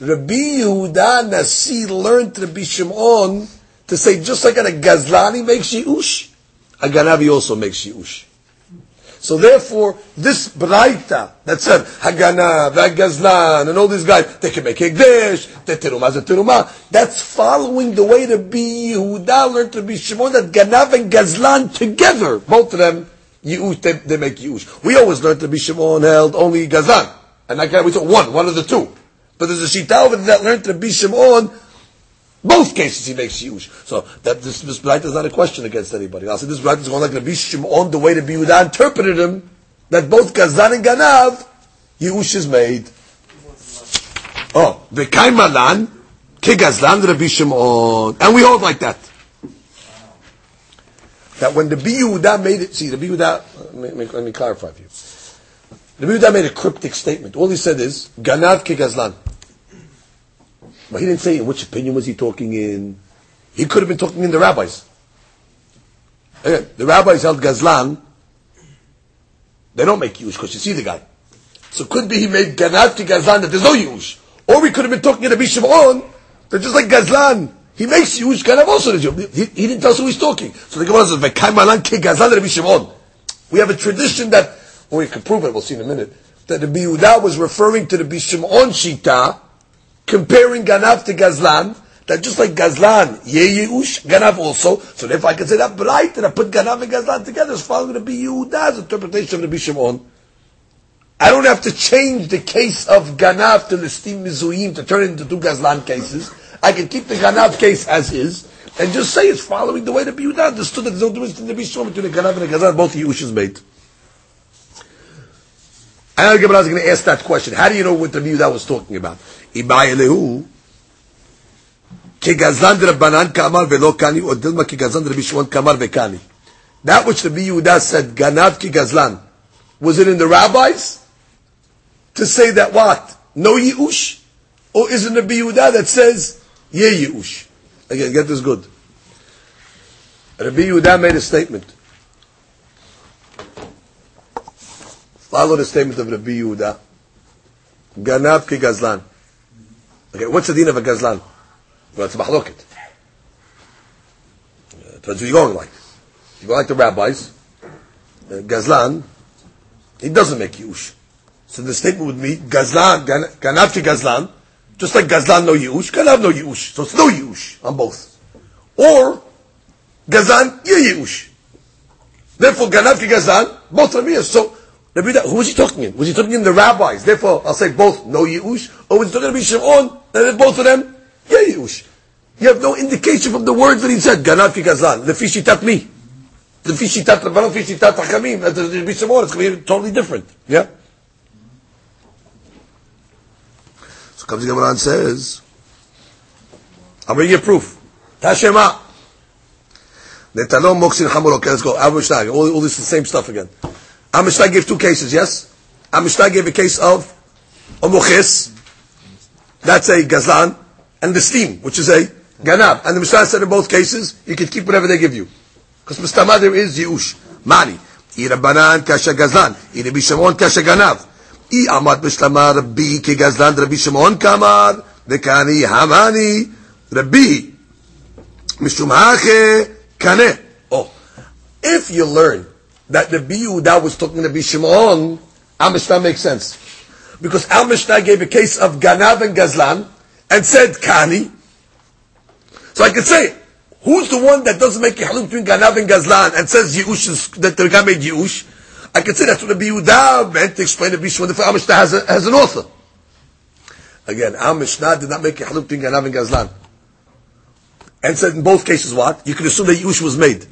Rabbi Yehuda Nasi learned Rabbi Shimon to say just like a gazlani makes shiush, a ganavi also makes shiush. So therefore, this braita that said Hagana, Gazlan, and all these guys, they can make Hegdesh, the Terumah is a Terumah. That's following the way to be Yehuda learned to be Shimon that Ganav and Gazlan together, both of them, Yush, they, they make Yush. We always learned to be Shimon held only Gazlan. And like that, we took one, one of the two. But there's a Shita over that learned to be Shimon both cases he makes use. So that this, this is not a question against anybody. I'll say this Bright is going like Rabbi Shimon, the way to be Yehuda interpreted him, that both Gazan and Ganav, Yush is made. Oh, the Kaimalan, Ke Gazlan, Rabbi Shimon. And we hold like that. That when the Yehuda made it, see, the Yehuda, let me, let me clarify for you. The Yehuda made a cryptic statement. All he said is, Ganav Ke Gazlan. But he didn't say in which opinion was he talking in. He could have been talking in the rabbis. Again, the rabbis held Gazlan. They don't make Yush because you see the guy. So could be he made Ganav to Gazlan that there's no Yush. Or we could have been talking in the Bishimon that just like Gazlan, he makes Yush, Ganav also does he, he didn't tell us who he's talking. So the Gemara says, V'kaimalan ke Gazlan Rabbi Shimon. We have a tradition that, well, we can prove it, we'll see in a minute, that the Biyudah was referring to the Bishimon Shita, comparing Ganav to Gazlan, that just like Gazlan, Ye Yeush, Ganav also, so if I can say that bright, and I put Ganav and Gazlan together, it's following the Yehuda's interpretation of the Shimon. I don't have to change the case of Ganav to Listim Mizuim to turn it into two Gazlan cases. I can keep the Ganav case as is, and just say it's following the way the Yehuda understood that there's no difference in the Bishon between the Ganav and the Gazlan, both Yeush is made. I know Gemara is going to ask that question. How do you know what the Yehuda was talking about? Ibai Elehu, כגזלן דרבנן כאמר ולא קני, או דילמה כגזלן דרבי שמעון כאמר וקני. That which the Yehuda said, ganav ki was it in the rabbis? To say that what? No Yeush? Or is it in the Yehuda that says, ye Yeush? Again, get this good. Rabbi Yehuda made a statement. Follow the statement of Rabbi Yehuda. Ganav ki gazlan. Okay, what's the din of a gazlan? Well, it's a mahloket. Uh, depends who you're going like. You go like the rabbis. Uh, gazlan, he doesn't make yush. So the statement would be gazlan, ganav ki gazlan, just like gazlan no yush, ganav no yush. So it's no yush on both. Or gazlan ye yush. Therefore, ganav ki gazlan, both are here. So who was he talking in? Was he talking in the rabbis? Therefore, I'll say both no Yush, or was he talking to Shimon, and both of them, yeah Yush. You have no indication from the words that he said, Ganav ki Gazlan, the fishitat me. The fishitat Rabbanon, fishitat Hakamim, the be Shimon, it's going to be totally different. Yeah? Comes the and says, I'm bringing you proof. Tashema. Netalo moksin chamor. Okay, let's go. Our Mishnah. All, all this is the same stuff again. Our Mishnah gave two cases, yes? Our Mishnah gave a case of a mochis. That's a gazlan. And the steam, which is a ganab. And the Mishnah said in both cases, you can keep whatever they give you. Because Mustama there is yiush. Mani. I Rabbanan kasha gazlan. I Rabbi Shimon kasha ganav. Gazlan Rabbi Shimon kamar. Dekani hamani. Rabbi. Mishum hache kane. Oh. If you learn that the Yehuda was talking to Rabbi Shimon, our Mishnah makes sense. Because our Mishnah gave a case of Ganav and Gazlan and said Kani. So I could say, who's the one that doesn't make a haluk between Ganav and Gazlan and says Yush is, that the guy made? I could say that's what the Yehuda meant to explain the Bishwan. The our Mishnah has, a, has an author. Again, our Mishnah did not make a haluk between Ganav and Gazlan. And said in both cases what? You can assume that Yush was made.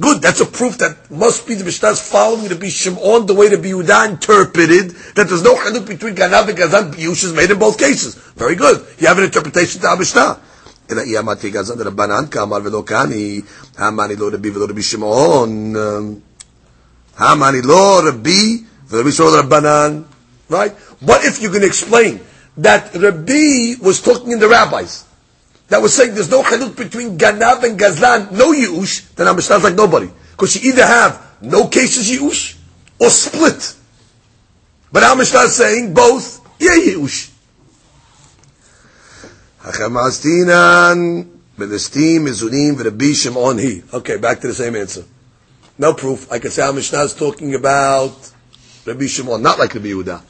Good, that's a proof that must be the Mishnah's following the Shimon the way the Yehuda interpreted that there's no haluk between Ganav and Gazlan. Yush is made in both cases. Very good. You have an interpretation to our Mishnah. אלא אי אמרתי גזן דרבנן כאמר ולא כני, האמני לא רבי ולא רבי שמעון, Hamani lo Rabbi Rabbi Rabbanan. Right? What if you can explain that Rabbi was talking in the rabbis that was saying there's no chiluk between ganav and gazlan, no yush, then Amishna is like nobody because you either have no cases yush or split. But Amishna is saying both. Yeah, yush. Okay, back to the same answer. No proof. I can say our Mishnah is talking about Rabbi Shimon, not like Rabbi Yehuda.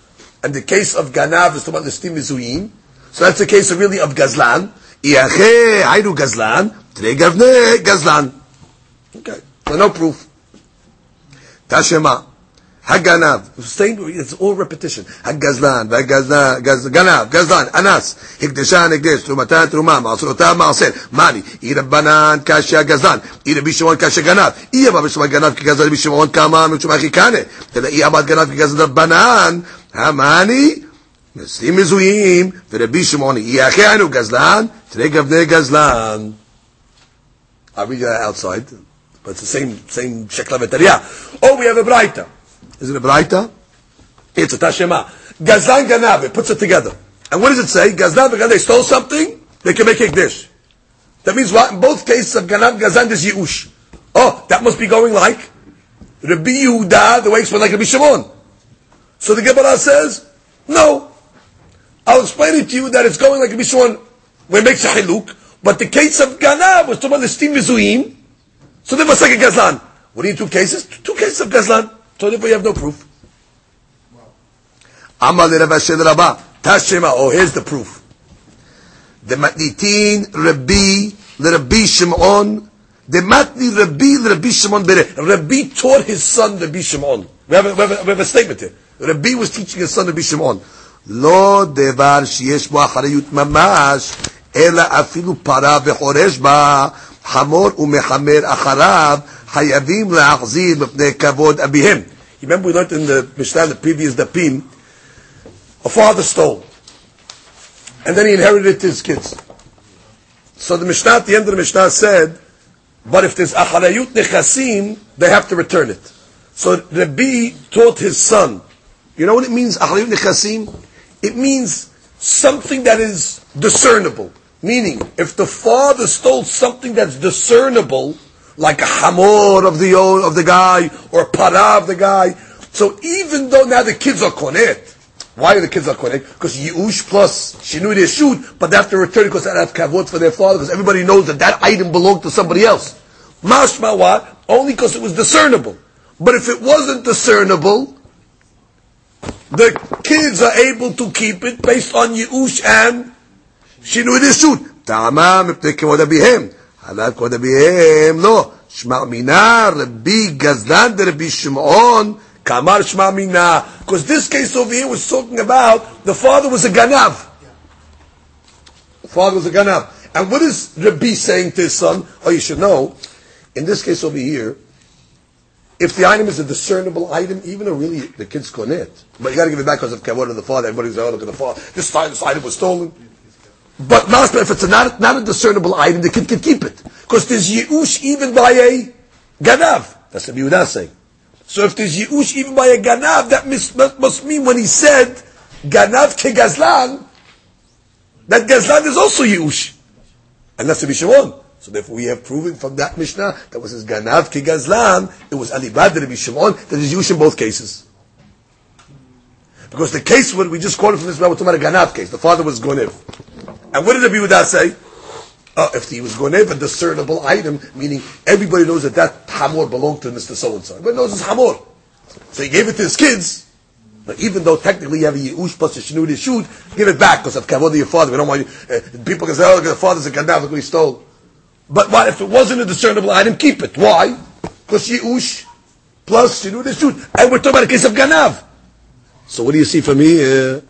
And the case of Ganav is talking about the Stim. So that's the case of really of Gazlan. Iache, Aidu Gazlan, Gazlan. Okay, so no proof. Tashema. Haganav, same, it's all repetition. Hagazlan, Hagazlan, Ganav, Gazlan, Anas, Hikdeshan, Hikdesh, Trumatan, Trumam, Maasrotav, Maaser, Mani, Irabanan, Kasha, Gazlan, Irabishimon, Kasha, Ganav, Iyama, Bishimon, Ganav, Kigazlan, Bishimon, Kama, Mishumah, Chikane, Tela, Iyamad, Ganav, Kigazlan, Rabbanan, Hamani, נשים מזוהים, ורבי שמעון, יהיה אחינו גזלן, תראה גבני גזלן. I'll read that outside, but it's the same, same shekla v'tariyah. Oh, we have a braita. Is it a braita? It's a tashema. Gazlan ganav, it puts it together. And what does it say? Gazlan ganav, they stole something, they can make a dish. That means what? In both cases of ganav, gazlan, there's yi'ush. Oh, that must be going like Rabbi Yehuda, the way it's going like Rabbi Shimon. So the Gemara says, no. I'll explain it to you that it's going like Rabbi Shimon, where it makes a hiluk, but the case of ganav was talking about the steam vizuim, so there was like a gazlan. What are you two cases? Two cases of gazlan. So therefore you have no proof. Amal Rabba Tashema. Oh, here's the proof. The matnitin Rabbi Rabbi Shimon. The matni Rabbi Rabbi Shimon Bere. Rabbi taught his son Rabbi Shimon. We have, a, we, have a, we have a statement here. Rabbi was teaching his son Rabbi Shimon. לא דבר שיש בו אחריות ממש, אלא אפילו פרה וחורש בה, חמור ומחמר אחריו, hayavim le'achzir b'pnei kavod abihem. Remember we learned in the Mishnah, the previous dapim, a father stole. And then he inherited his kids. So the Mishnah, at the end of the Mishnah said, but if there's acharayut nechasim, they have to return it. So Rabbi taught his son, you know what it means, acharayut nechasim? It means something that is discernible. Meaning, if the father stole something that's discernible, like a hamor of the of the guy or para of the guy. So even though now the kids are konet, why are the kids are konet? Because Yush plus Shinui Yeshut, but they have to return because they have kavod for their father because everybody knows that that item belonged to somebody else. Mashma what? Only because it was discernible. But if it wasn't discernible, the kids are able to keep it based on Yush and Shinui shoot. Tamam, if they can be him. עליו כבוד אביהם, לא. שמע מינה, רבי גזלן דרבי שמעון, כאמר שמע מינה. Because this case over here was talking about the father was a ganav. The father was a ganav. And what is Rabbi saying to his son? Oh, you should know, in this case over here, if the item is a discernible item, even though really the kid's konet, but you got to give it back because of kavod of the father. Everybody's oh, look at the father. This, this item was stolen. But not if it's a not, not a discernible item, the kid can keep it. Because there's Yush even by a Ganav. That's what Yehuda saying. So if there's Yush even by a Ganav, that must, must mean when he said Ganav ke Gazlan, that Gazlan is also Yush. And that's Rabbi Shimon. So therefore we have proven from that Mishnah that was his Ganav ki Gazlan, it was Alibad Rabbi Shimon, that is Yush in both cases. Because the case we just quoted from this, we're talking about a Ganav case. The father was Gonev. And what did Rabbi Yehuda say? Uh, if he was Gonev, a discernible item, meaning everybody knows that that Hamor belonged to Mr. So-and-so. Everybody knows it's Hamor. So he gave it to his kids, but even though technically you have a Yush plus a Shinur Yishud, give it back because of Kavod your father. We don't want you, uh, people can say, oh, the father's a Ganav, look he stole. But what if it wasn't a discernible item, keep it. Why? Because Yush plus Shinur Yishud. And we're talking about a case of Ganav. So what do you see from here?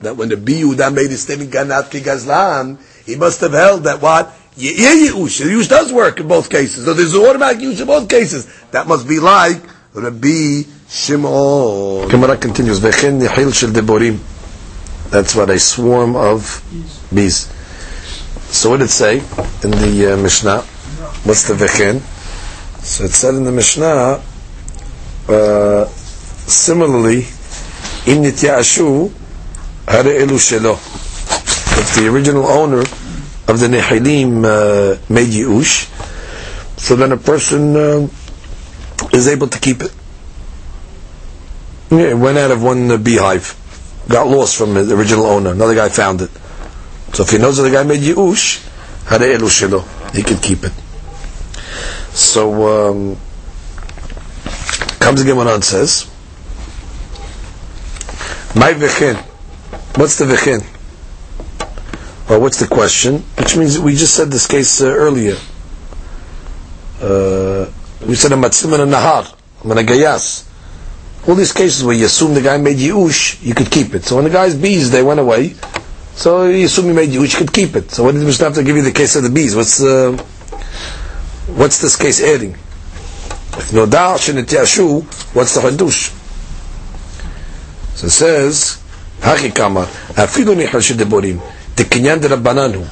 That when the Biyuda made his statement, Ganav ki Gazlan, he must have held that what? Yeah, Yush. Yush does work in both cases. So there's an automatic Yush in both cases. That must be like Rabbi Shimon. Gemara continues. V'chen nihil shel deborim. That's what a swarm of bees. So what did it say in the uh, Mishnah? What's the v'chen? So it said in the Mishnah, uh, similarly, in nityashu, hare elu shelo. If the original owner of the nehilim uh, made yush, so then a person uh, is able to keep it. Yeah, it went out of one uh, beehive, got lost from the original owner. Another guy found it. So if he knows that the guy made yush, hare elu shelo, he can keep it. So um, comes again when on says, "My v'chen." What's the v'chen? Or what's the question? Which means we just said this case uh, earlier. Uh, we said a matzim and a nahar, and a gayas. All these cases where you assume the guy made yush, you could keep it. So when the guy's bees, they went away. So you assume he made yush, you could keep it. So what did Mishnah have to give you the case of the bees? What's uh, what's this case adding? If no doubt, what's the hadush? So it says, Haki kamar, afilu nihal shedeborim, the kinyan de rabbanan hu.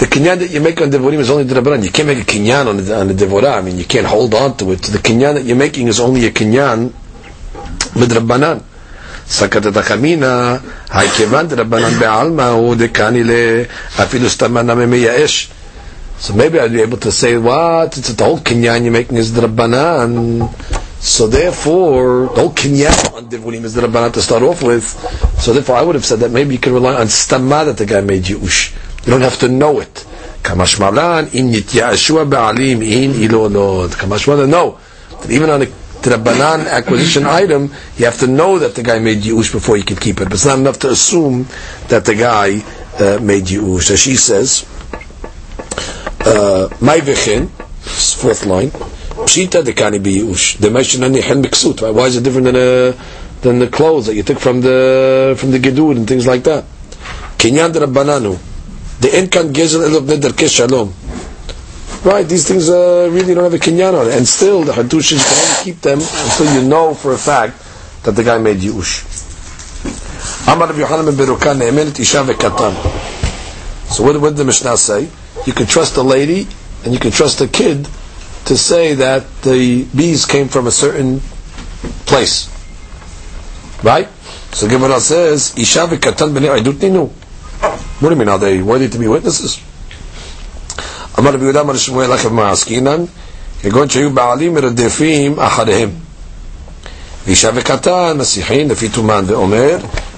The kinyan that you make on devorim is only the rabbanan. You can't make a kinyan on the, on the devorah. I mean, you can't hold on to it. The kinyan that you're making is only a kinyan with rabbanan. סקת החמינה, הכיוון דרבנן בעלמא הוא דקני אפילו סתם אנא מייאש. So maybe I'd be able to say, what? It's the whole kinyan you're making is Rabbanan. So therefore, the whole kinyan on Divunim is Rabbanan to start off with. So therefore, I would have said that maybe you can rely on Stama that the guy made Yush. You don't have to know it. Kamash Malan, in Yityashua Ba'alim, in Ilonod. Kamash Malan, no. Even on a Rabbanan acquisition item, you have to know that the guy made Yush before you can keep it. But it's not enough to assume that the guy uh, made Yush. As she says, my vechin, fourth line, pshita dekani biyush. The meshinani hen miksut. Right? Why is it different than a, than the clothes that you took from the from the gedud and things like that? Kinyan rabbananu. The inkan gezel elov neder keshalom. Right, these things uh, really don't have a kinyan on it, and still the hadushim can keep them until you know for a fact that the guy made yush. Amar Rabbi Yochanan ben Berukan ne'emenet isha vekatan. So what, what did the Mishnah say? you can trust a lady and you can trust a kid to say that the bees came from a certain place. Right? So Gemara says, Isha v'katan b'nei aidut ninu. What do you mean? Are they worthy to be witnesses? אמר רבי יהודה אמר שמואל לחם מעסקינן, כגון שהיו בעלים מרדפים אחריהם. ואישה וקטן מסיחין לפי תומן ואומר,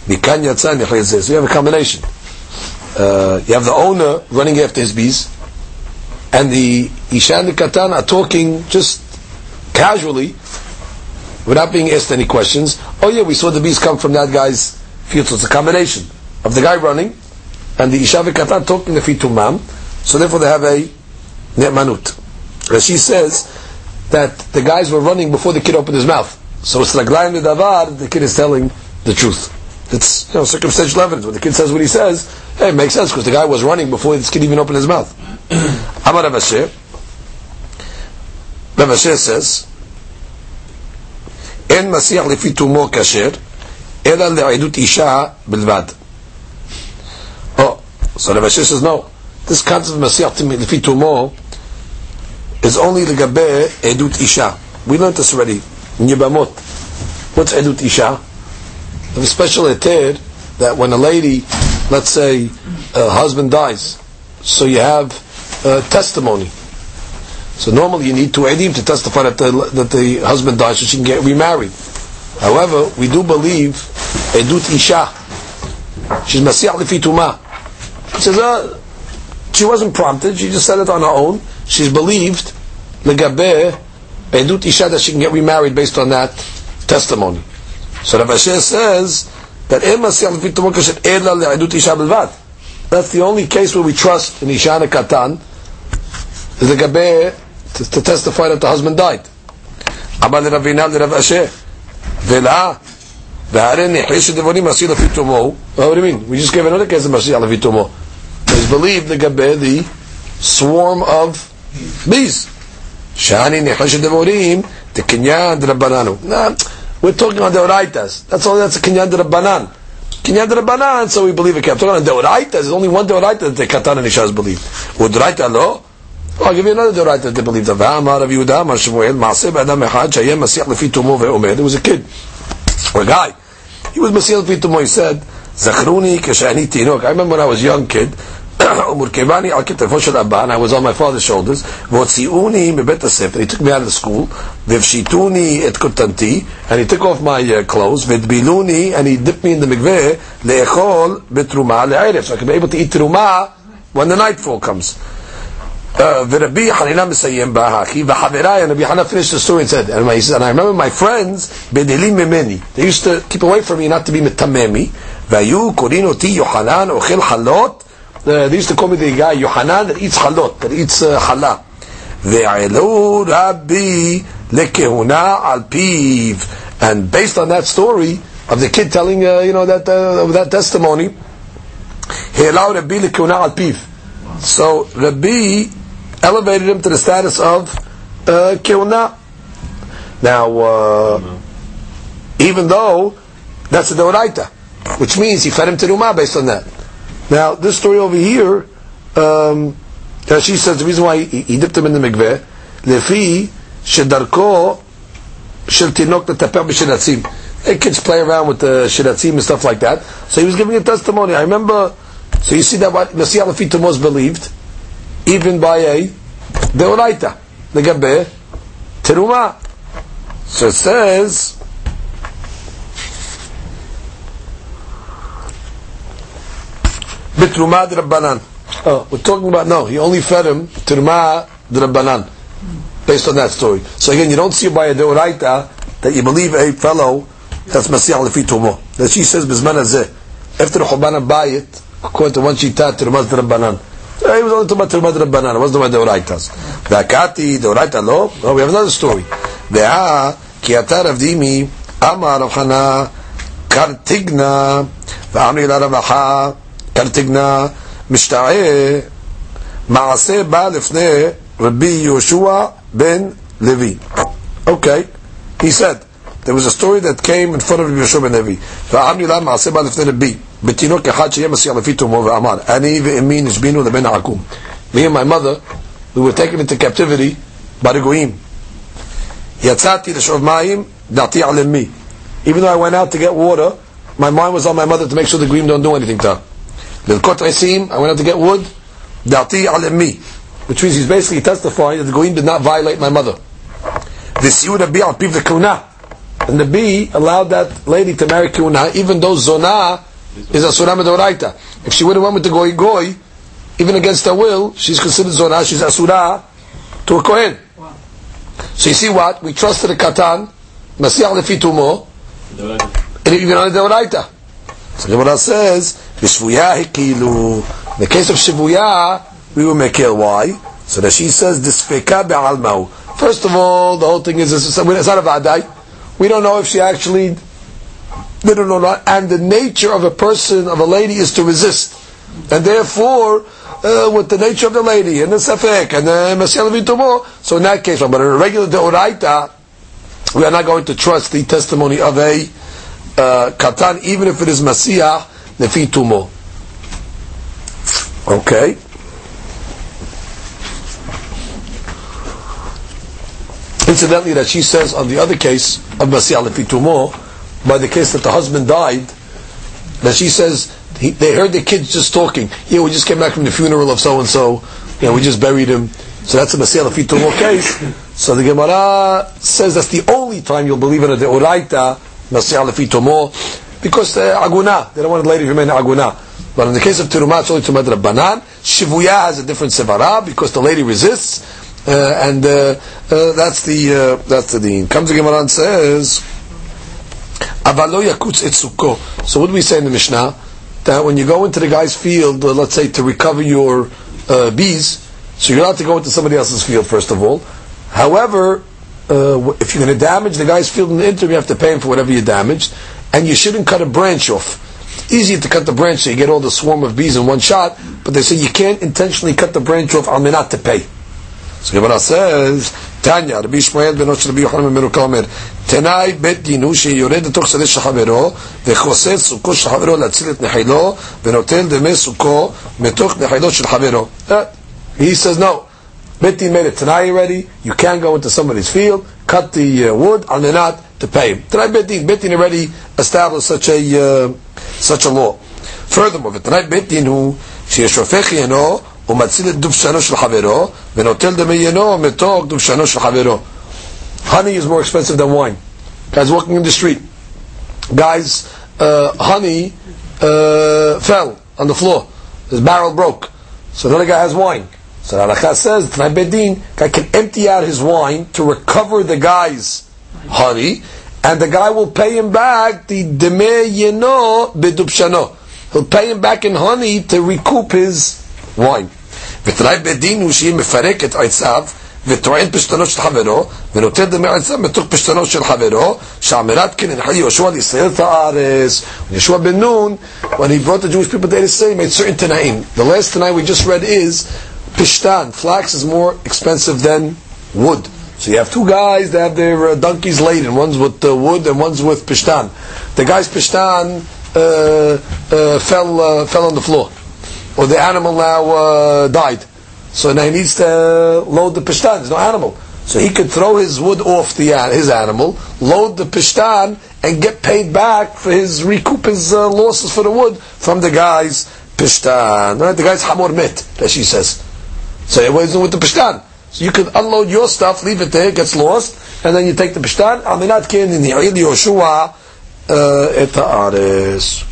מכאן יצא נכלל זה. So you have a combination. uh, you have the owner running after his bees, and the Isha and the Katan are talking just casually, without being asked any questions. Oh yeah, we saw the bees come from that guy's field. So it's a combination of the guy running and the Isha and Katan talking the fitumam. So therefore they have a ne'manut. Rashi says that the guys were running before the kid opened his mouth. So it's like the davar, the kid is telling the truth. That's you know, circumstantial evidence. When the kid says what he says, hey, it makes sense because the guy was running before this kid even opened his mouth. (clears throat) Amar Rav Ashi. Says, "En מסיח לפי mo כשר, אלא לעדות אישה Oh, so Rav says, no, this concept of מסיח לפי mo is only לגבי edut isha. We learned this already, Nibamot. What's edut isha? There's a special etir that when a lady, let's say, a husband dies, so you have uh, testimony. So normally you need two edim to testify that the, that the husband dies so she can get remarried. However, we do believe Edut Isha. She's Masiyah Lefi Tumah. She says, uh, she wasn't prompted, she just said it on her own. She's believed, Legabe, Edut Isha, that she can get remarried based on that testimony. So Rav Ashi says that אין מסיח לפי תמור קשת That's the only case where we trust in אישה Katan is The to, to testify that the husband died. אמר לרב הינם לרב אשי, ולאה, והרי נחש דבונים מסיח לפי תומו, what do you mean? We just gave another case of מסיח לפי תומו. It's believed לגבי the swarm of bees. שאני נחש דבונים, תקניין דרבננו. We're talking on deoraitas. That's all. That's a kinyan derabanan. Kinyan derabanan. So we believe it. I'm talking on deoraitas. There's only one deoraita that the katan and ishas believe. Would deoraita lo? I'll give you another deoraita that they believe. The V'amar Rav Yehuda Amar Shmuel Maaseh B'adam Echad Shayem Masiyach Lefi Tumo Ve'omer. There was a kid, or a guy. He was Masiyach Lefi Tumo. He said, Zachruni k'shani tinok. I remember when I was a young kid. (coughs) ומורכבני על כתפו של אבא, and I was on my father's shoulders, והוציאוני מבית הספר, he took me out of the school, והפשיטוני את קוטנתי, and he took off my uh, clothes, והטבילוני, and he dipped me in the מקווה, לאכול בתרומה לערב, so I could be able to eat תרומה when the nightfall comes. ורבי חנינה מסיים בהכי, וחבריי, and Rabbi Hana finished the story and said, and, he said, and I remember my friends, בדלים ממני, they used to keep away from me not to be מטממי, והיו קוראים אותי יוחנן אוכל חלות, uh, they used to call me the guy Yohanan that eats halot, that eats uh, challah. Rabbi lekehuna al piv. And based on that story of the kid telling, uh, you know, that uh, that testimony, he allowed Rabbi lekehuna al piv. So Rabbi elevated him to the status of uh, kehuna. Now, uh, even though that's a deoraita, which means he fed him to Rumah based on that. Now, this story over here, um, she says the reason why he, he dipped him in the mikveh, lefi shedarko shel tinok letaper. Hey, kids play around with the shiratzim and stuff like that. So he was giving a testimony. I remember. So you see that what Messiah Lefitum was believed, even by a deoraita, the gabe teruma. So it says. Bitruma Rabbanan. Oh, we're talking about no. He only fed him Tirma Rabbanan, based on that story. So again, you don't see by a deoraita that you believe a fellow that's Masiyah lefi tumo. That she says bizman hazeh after Churban Bayit, according to one shita Tirma Rabbanan. Eh, he was only talking about Tirma Rabbanan. It wasn't about deoraitas. Vakati deoraita lo. No, we have another story. Ve'a ki atar avdimi amar Rav Hana kartigna va'amri la Ravacha קרטיגנה משתעה מעשה בא לפני רבי יהושע בן לוי. Okay, he said, there was a story that came in front of Rabbi Yeshua ben Levi. והעם לה מעשה בא לפני רבי, בתינוק אחד שיהיה מסיע לפי תומו ואמר, אני ואמי נשבינו לבן העקום. Me and my mother, we were taken into captivity by the goyim. יצאתי לשאוב מים, דעתי על אמי. Even though I went out to get water, my mind was on my mother to make sure the goyim don't do anything to her. Lilkot Esim, I went out to get wood. Dati alemi, which means he's basically testifying that the Goyim did not violate my mother. This Yehuda be al piv the kuna, and the B allowed that lady to marry kuna, even though zona is a surah medoraita. If she would have went with the goy goy, even against her will, she's considered zona. She's asura to a kohen. So you see what we trusted the katan, masiach lefi tumo, and even on the deoraita. So Gemara says. B'shvuya hikilu. In the case of shivuya, we will make it. Why? So that she says, disfeka be'almau. First of all, the whole thing is, it's not a vadai. We don't know if she actually, we don't know, and the nature of a person, of a lady, is to resist. And therefore, uh, with the nature of the lady, and the safek, and the Mesiel Vitumo, so in that case, but in a regular deoraita, we are not going to trust the testimony of a uh, katan, even if it is masiyah nefitumo. Okay. Incidentally, that she says on the other case of masiyah nefitumo, by the case that the husband died, that she says he, they heard the kids just talking. Yeah, we just came back from the funeral of so and so. Yeah, we just buried him. So that's a Masiyah Lafitumo case. So the Gemara says that's the only time you'll believe in a Deoraita because uh, Aguna, they don't want the lady to remain Aguna. But in the case of Tirumah, it's only Tumad Rabbanan. Shivuya has a different Sevara because the lady resists. Uh, and uh, uh, that's the uh, that's the deen. Comes the and says, "Avalo yakutz etzuko." So what do we say in the Mishnah? That when you go into the guy's field, uh, let's say to recover your uh, bees, so you're allowed to go into somebody else's field first of all. However, uh, if you're going to damage the guy's field in the interim, you have to pay him for whatever you damaged, and you shouldn't cut a branch off. Easier to cut the branch so you get all the swarm of bees in one shot, but they say you can't intentionally cut the branch off I'm not to pay. So Gemara says, Tanya, Rabbi Ishmael ben Osh Rabbi Yochanan ben Beroka אומר, תנאי בית דין הוא שיורד לתוך שדה של חברו, וחוסד סוכו של חברו להציל את נחילו, ונוטל דמי סוכו מתוך נחילו של חברו. He says no. Bet Din made it tonight already. You can't go into somebody's field, cut the uh, wood, and they're not to pay him. Tonight Bet Din, Bet Din already established such a uh, such a law. Furthermore, ותנאי בית דין הוא שישופך ינו ומציל את דובשנו של חברו, ונוטל דמי ינו מתוך דובשנו של חברו. Honey is more expensive than wine. Guys walking in the street. Guys, uh, honey uh, fell on the floor. His barrel broke. So another guy has wine. So Halakha says, Tanai Bedin, guy can empty out his wine to recover the guy's honey, and the guy will pay him back the deme yeno bedubshano. He'll pay him back in honey to recoup his wine. ותנאי בית דין הוא שהיא מפרקת עציו וטוען פשטנו של חברו ונותן דמי עציו מתוך פשטנו של חברו שאמירת כן הנחל יהושע לישראל את הארץ Yeshua ben Nun when he brought the Jewish people to Israel he made certain tanaim the last tanaim we just read is pishtan flax is more expensive than wood so you have two guys that have their uh, donkeys laden one's with uh, wood and one's with pishtan the guy's pishtan uh, uh, fell uh, fell on the floor or the animal now uh, died. So now he needs to load the pishtan. There's no animal. So he could throw his wood off the his animal, load the pishtan, and get paid back for his recoup his losses for the wood from the guy's pishtan. Right? The guy's hamor mit, that she says. So what is with the pishtan? So you could unload your stuff, leave it there, it gets lost, and then you take the pishtan. Aminat kin in the Yoshua et haaretz.